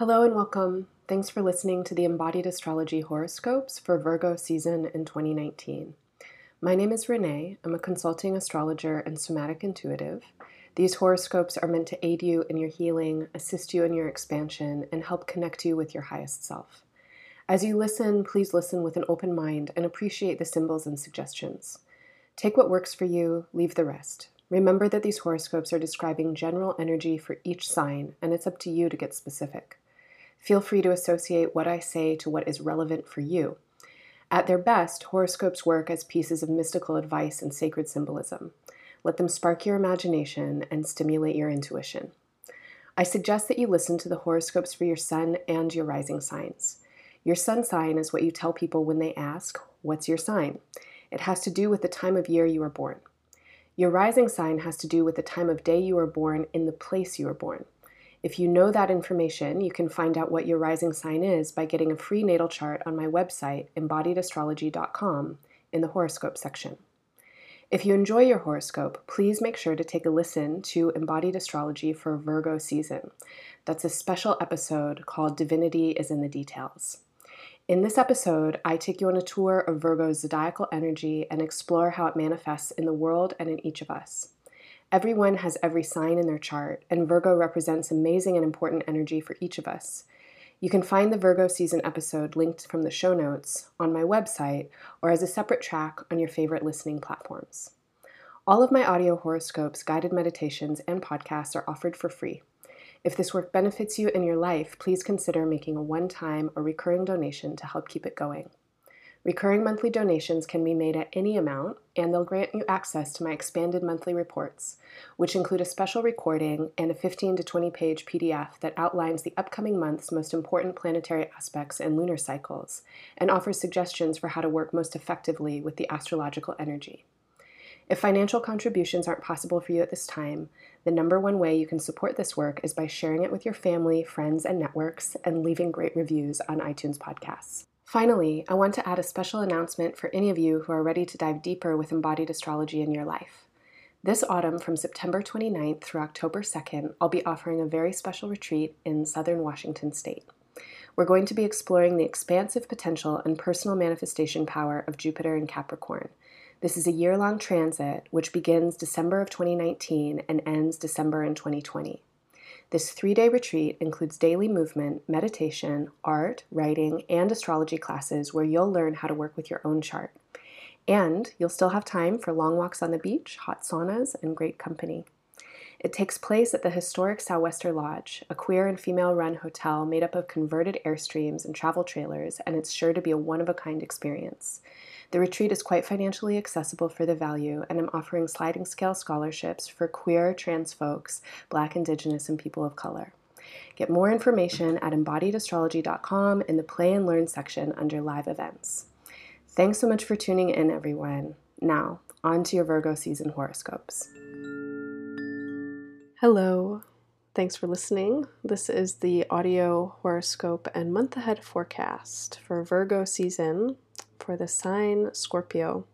Hello and welcome. Thanks for listening to the Embodied Astrology horoscopes for Virgo season in 2019. My name is Renee. I'm a consulting astrologer and somatic intuitive. These horoscopes are meant to aid you in your healing, assist you in your expansion, and help connect you with your highest self. As you listen, please listen with an open mind and appreciate the symbols and suggestions. Take what works for you, leave the rest. Remember that these horoscopes are describing general energy for each sign, and it's up to you to get specific. Feel free to associate what I say to what is relevant for you. At their best, horoscopes work as pieces of mystical advice and sacred symbolism. Let them spark your imagination and stimulate your intuition. I suggest that you listen to the horoscopes for your sun and your rising signs. Your sun sign is what you tell people when they ask, What's your sign? It has to do with the time of year you were born. Your rising sign has to do with the time of day you were born in the place you were born. If you know that information, you can find out what your rising sign is by getting a free natal chart on my website, embodiedastrology.com, in the horoscope section. If you enjoy your horoscope, please make sure to take a listen to Embodied Astrology for Virgo season. That's a special episode called Divinity is in the Details. In this episode, I take you on a tour of Virgo's zodiacal energy and explore how it manifests in the world and in each of us. Everyone has every sign in their chart, and Virgo represents amazing and important energy for each of us. You can find the Virgo season episode linked from the show notes on my website or as a separate track on your favorite listening platforms. All of my audio horoscopes, guided meditations, and podcasts are offered for free. If this work benefits you in your life, please consider making a one time or recurring donation to help keep it going. Recurring monthly donations can be made at any amount, and they'll grant you access to my expanded monthly reports, which include a special recording and a 15 to 20 page PDF that outlines the upcoming month's most important planetary aspects and lunar cycles, and offers suggestions for how to work most effectively with the astrological energy. If financial contributions aren't possible for you at this time, the number one way you can support this work is by sharing it with your family, friends, and networks, and leaving great reviews on iTunes podcasts. Finally, I want to add a special announcement for any of you who are ready to dive deeper with embodied astrology in your life. This autumn, from September 29th through October 2nd, I'll be offering a very special retreat in southern Washington state. We're going to be exploring the expansive potential and personal manifestation power of Jupiter in Capricorn. This is a year long transit which begins December of 2019 and ends December in 2020. This three day retreat includes daily movement, meditation, art, writing, and astrology classes where you'll learn how to work with your own chart. And you'll still have time for long walks on the beach, hot saunas, and great company. It takes place at the historic Sou'wester Lodge, a queer and female run hotel made up of converted Airstreams and travel trailers, and it's sure to be a one of a kind experience. The retreat is quite financially accessible for the value, and I'm offering sliding scale scholarships for queer, trans folks, black, indigenous, and people of color. Get more information at embodiedastrology.com in the Play and Learn section under Live Events. Thanks so much for tuning in, everyone. Now, on to your Virgo season horoscopes. Hello. Thanks for listening. This is the audio horoscope and month ahead forecast for Virgo season for the sign Scorpio.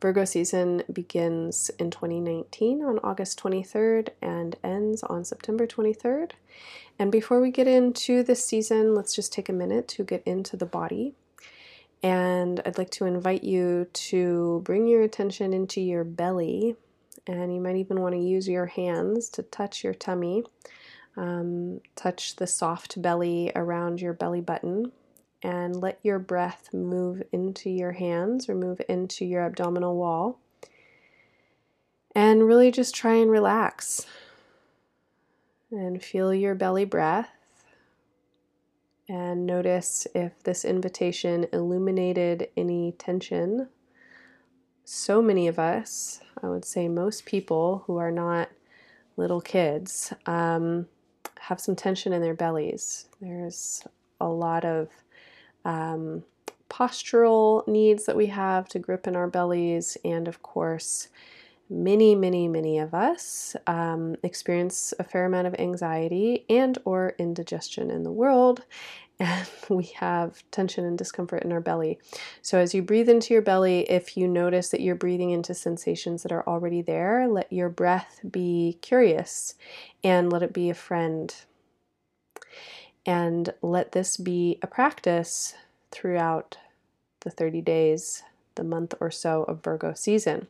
Virgo season begins in 2019 on August 23rd and ends on September 23rd. And before we get into this season, let's just take a minute to get into the body. And I'd like to invite you to bring your attention into your belly. And you might even want to use your hands to touch your tummy. Um, touch the soft belly around your belly button and let your breath move into your hands or move into your abdominal wall. And really just try and relax and feel your belly breath. And notice if this invitation illuminated any tension. So many of us, I would say most people who are not little kids, um, have some tension in their bellies. There's a lot of um, postural needs that we have to grip in our bellies, and of course, many many many of us um, experience a fair amount of anxiety and or indigestion in the world and we have tension and discomfort in our belly so as you breathe into your belly if you notice that you're breathing into sensations that are already there let your breath be curious and let it be a friend and let this be a practice throughout the 30 days, the month or so of Virgo season.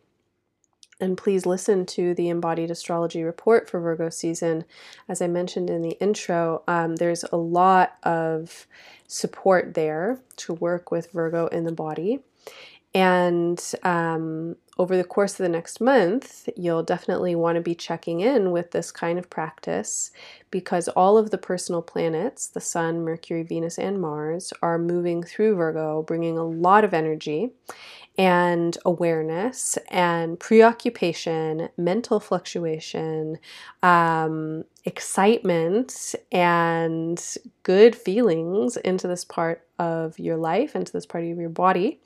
And please listen to the embodied astrology report for Virgo season. As I mentioned in the intro, um, there's a lot of support there to work with Virgo in the body. And um, over the course of the next month, you'll definitely want to be checking in with this kind of practice because all of the personal planets, the Sun, Mercury, Venus, and Mars, are moving through Virgo, bringing a lot of energy and awareness and preoccupation, mental fluctuation, um, excitement, and good feelings into this part of your life, into this part of your body.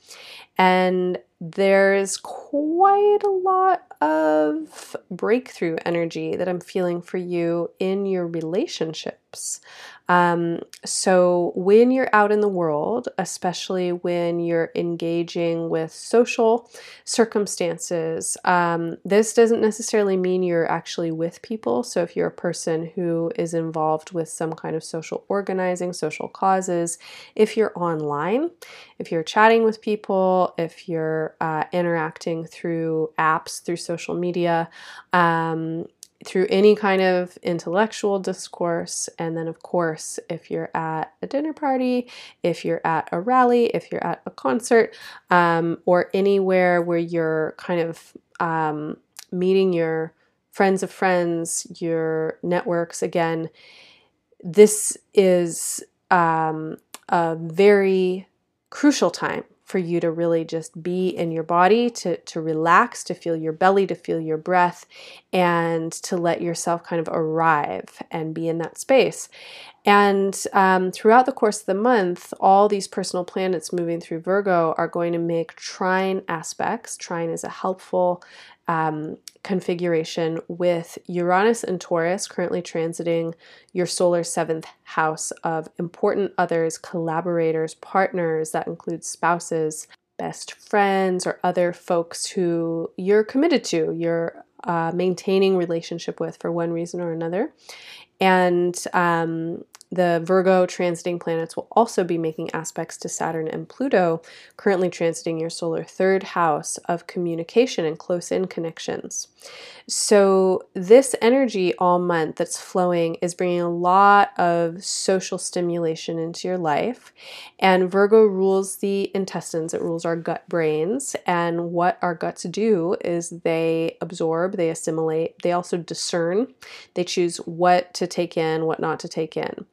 And there's quite a lot of breakthrough energy that I'm feeling for you in your relationships. Um, so, when you're out in the world, especially when you're engaging with social circumstances, um, this doesn't necessarily mean you're actually with people. So, if you're a person who is involved with some kind of social organizing, social causes, if you're online, if you're chatting with people, if you're uh, interacting through apps, through social media, um, through any kind of intellectual discourse. And then, of course, if you're at a dinner party, if you're at a rally, if you're at a concert, um, or anywhere where you're kind of um, meeting your friends of friends, your networks again, this is um, a very crucial time for you to really just be in your body, to, to relax, to feel your belly, to feel your breath, and to let yourself kind of arrive and be in that space. And um, throughout the course of the month, all these personal planets moving through Virgo are going to make trine aspects. Trine is a helpful um, configuration with Uranus and Taurus currently transiting your solar seventh house of important others, collaborators, partners, that includes spouses, best friends, or other folks who you're committed to, you're uh, maintaining relationship with for one reason or another. And um, the Virgo transiting planets will also be making aspects to Saturn and Pluto, currently transiting your solar third house of communication and close in connections. So, this energy all month that's flowing is bringing a lot of social stimulation into your life. And Virgo rules the intestines, it rules our gut brains. And what our guts do is they absorb, they assimilate, they also discern, they choose what to take in, what not to take in.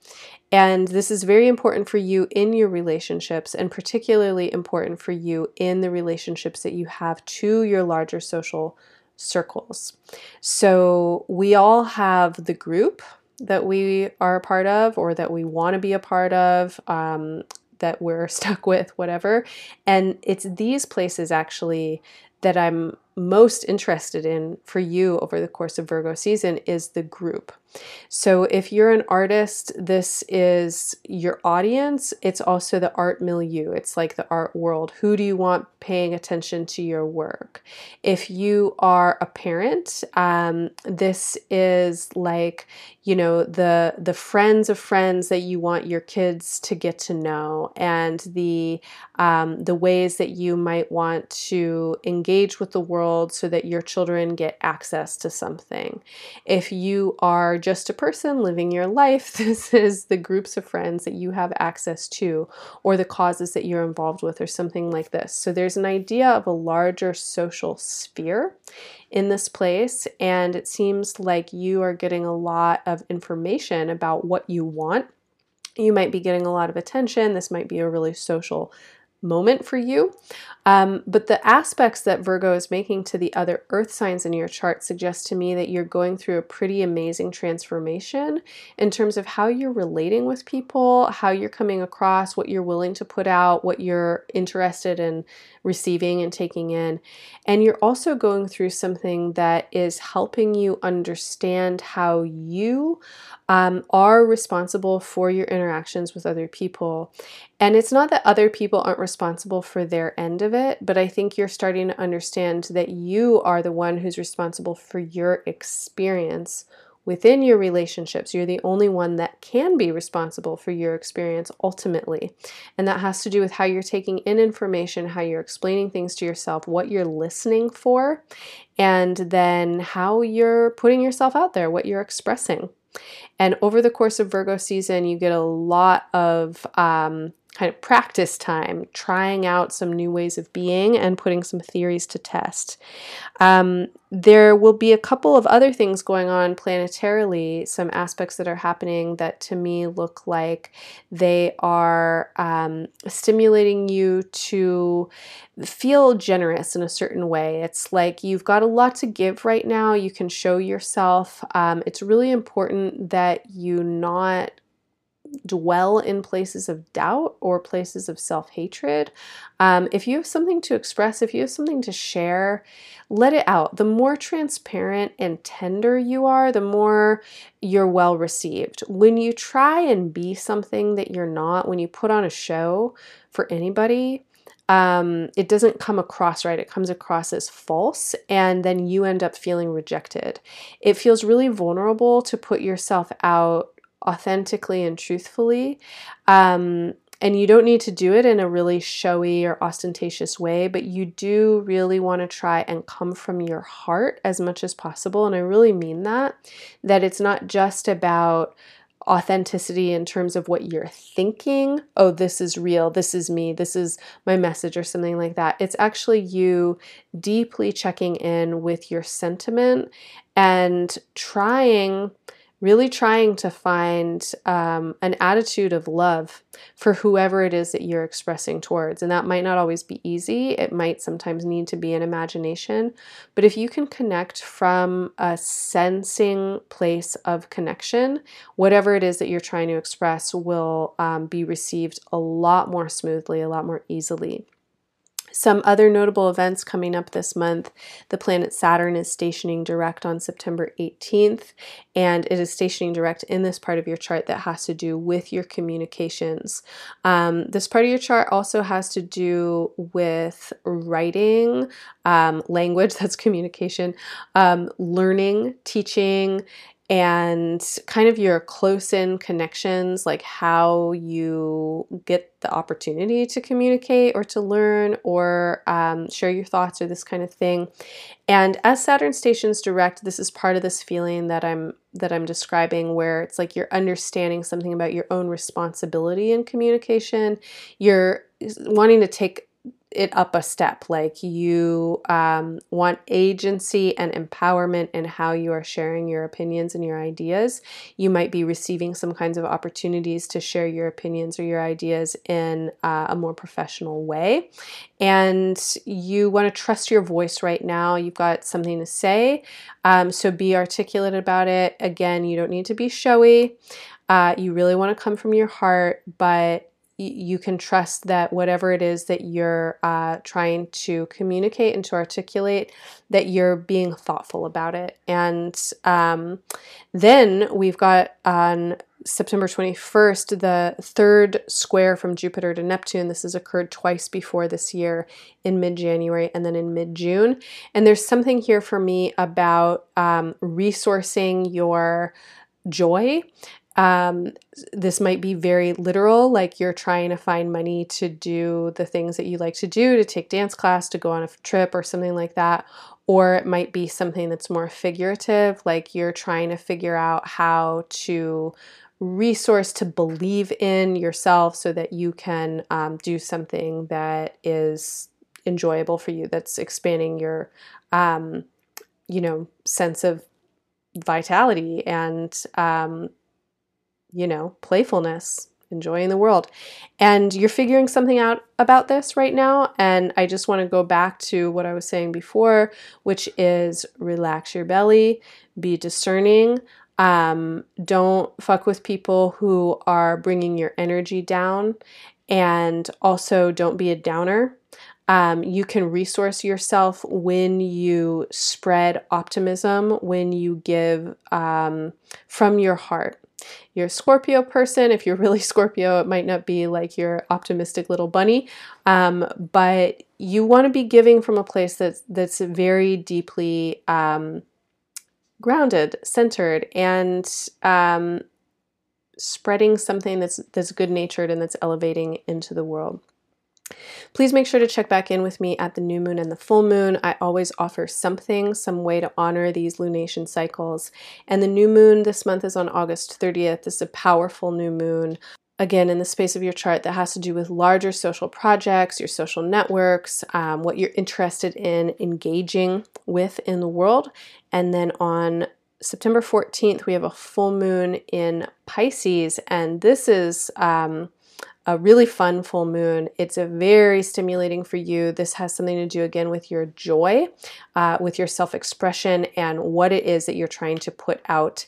And this is very important for you in your relationships, and particularly important for you in the relationships that you have to your larger social circles. So, we all have the group that we are a part of or that we want to be a part of. Um, that we're stuck with, whatever. And it's these places actually that I'm most interested in for you over the course of Virgo season is the group. So, if you're an artist, this is your audience. It's also the art milieu, it's like the art world. Who do you want paying attention to your work? If you are a parent, um, this is like, you know, the, the friends of friends that you want your kids to get to know, and the, um, the ways that you might want to engage with the world so that your children get access to something. If you are just a person living your life. This is the groups of friends that you have access to, or the causes that you're involved with, or something like this. So there's an idea of a larger social sphere in this place, and it seems like you are getting a lot of information about what you want. You might be getting a lot of attention. This might be a really social moment for you. Um, but the aspects that Virgo is making to the other earth signs in your chart suggest to me that you're going through a pretty amazing transformation in terms of how you're relating with people, how you're coming across, what you're willing to put out, what you're interested in receiving and taking in. And you're also going through something that is helping you understand how you um, are responsible for your interactions with other people. And it's not that other people aren't responsible for their end of it, but I think you're starting to understand that you are the one who's responsible for your experience within your relationships. You're the only one that can be responsible for your experience ultimately. And that has to do with how you're taking in information, how you're explaining things to yourself, what you're listening for, and then how you're putting yourself out there, what you're expressing. And over the course of Virgo season, you get a lot of um, kind of practice time, trying out some new ways of being and putting some theories to test. Um, there will be a couple of other things going on planetarily, some aspects that are happening that to me look like they are um, stimulating you to feel generous in a certain way. It's like you've got a lot to give right now, you can show yourself. Um, it's really important that you not dwell in places of doubt or places of self hatred. Um, if you have something to express, if you have something to share, let it out. The more transparent and tender you are, the more you're well received. When you try and be something that you're not, when you put on a show for anybody, um, it doesn't come across right. It comes across as false, and then you end up feeling rejected. It feels really vulnerable to put yourself out authentically and truthfully. Um, and you don't need to do it in a really showy or ostentatious way, but you do really want to try and come from your heart as much as possible. And I really mean that, that it's not just about authenticity in terms of what you're thinking. Oh, this is real. This is me. This is my message, or something like that. It's actually you deeply checking in with your sentiment and trying really trying to find um, an attitude of love for whoever it is that you're expressing towards. And that might not always be easy, it might sometimes need to be an imagination. But if you can connect from a sensing place of connection, whatever it is that you're trying to express will um, be received a lot more smoothly, a lot more easily. Some other notable events coming up this month the planet Saturn is stationing direct on September 18th, and it is stationing direct in this part of your chart that has to do with your communications. Um, this part of your chart also has to do with writing, um, language, that's communication, um, learning, teaching, and kind of your close in connections, like how you get the opportunity to communicate or to learn or um, share your thoughts or this kind of thing. And as Saturn stations direct, this is part of this feeling that I'm that I'm describing where it's like you're understanding something about your own responsibility in communication. You're wanting to take it up a step. Like you um, want agency and empowerment in how you are sharing your opinions and your ideas. You might be receiving some kinds of opportunities to share your opinions or your ideas in uh, a more professional way. And you want to trust your voice right now. You've got something to say. Um, so be articulate about it. Again, you don't need to be showy. Uh, you really want to come from your heart, but you can trust that whatever it is that you're uh, trying to communicate and to articulate, that you're being thoughtful about it. And um, then we've got on September 21st, the third square from Jupiter to Neptune. This has occurred twice before this year in mid January and then in mid June. And there's something here for me about um, resourcing your joy um, this might be very literal, like you're trying to find money to do the things that you like to do, to take dance class, to go on a trip, or something like that. Or it might be something that's more figurative, like you're trying to figure out how to resource to believe in yourself so that you can um, do something that is enjoyable for you, that's expanding your, um, you know, sense of vitality and um, you know, playfulness, enjoying the world. And you're figuring something out about this right now. And I just want to go back to what I was saying before, which is relax your belly, be discerning. Um, don't fuck with people who are bringing your energy down. And also, don't be a downer. Um, you can resource yourself when you spread optimism, when you give um, from your heart you're a Scorpio person. If you're really Scorpio, it might not be like your optimistic little bunny, um, but you want to be giving from a place that's that's very deeply um, grounded, centered, and um, spreading something that's that's good natured and that's elevating into the world. Please make sure to check back in with me at the new moon and the full moon. I always offer something, some way to honor these lunation cycles. And the new moon this month is on August 30th. This is a powerful new moon. Again, in the space of your chart that has to do with larger social projects, your social networks, um, what you're interested in engaging with in the world. And then on September 14th, we have a full moon in Pisces, and this is um, a really fun full moon. It's a very stimulating for you. This has something to do again with your joy, uh, with your self expression, and what it is that you're trying to put out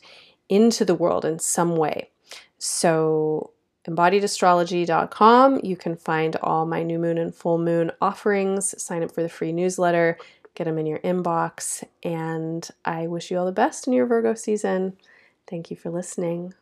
into the world in some way. So, embodiedastrology.com, you can find all my new moon and full moon offerings. Sign up for the free newsletter, get them in your inbox, and I wish you all the best in your Virgo season. Thank you for listening.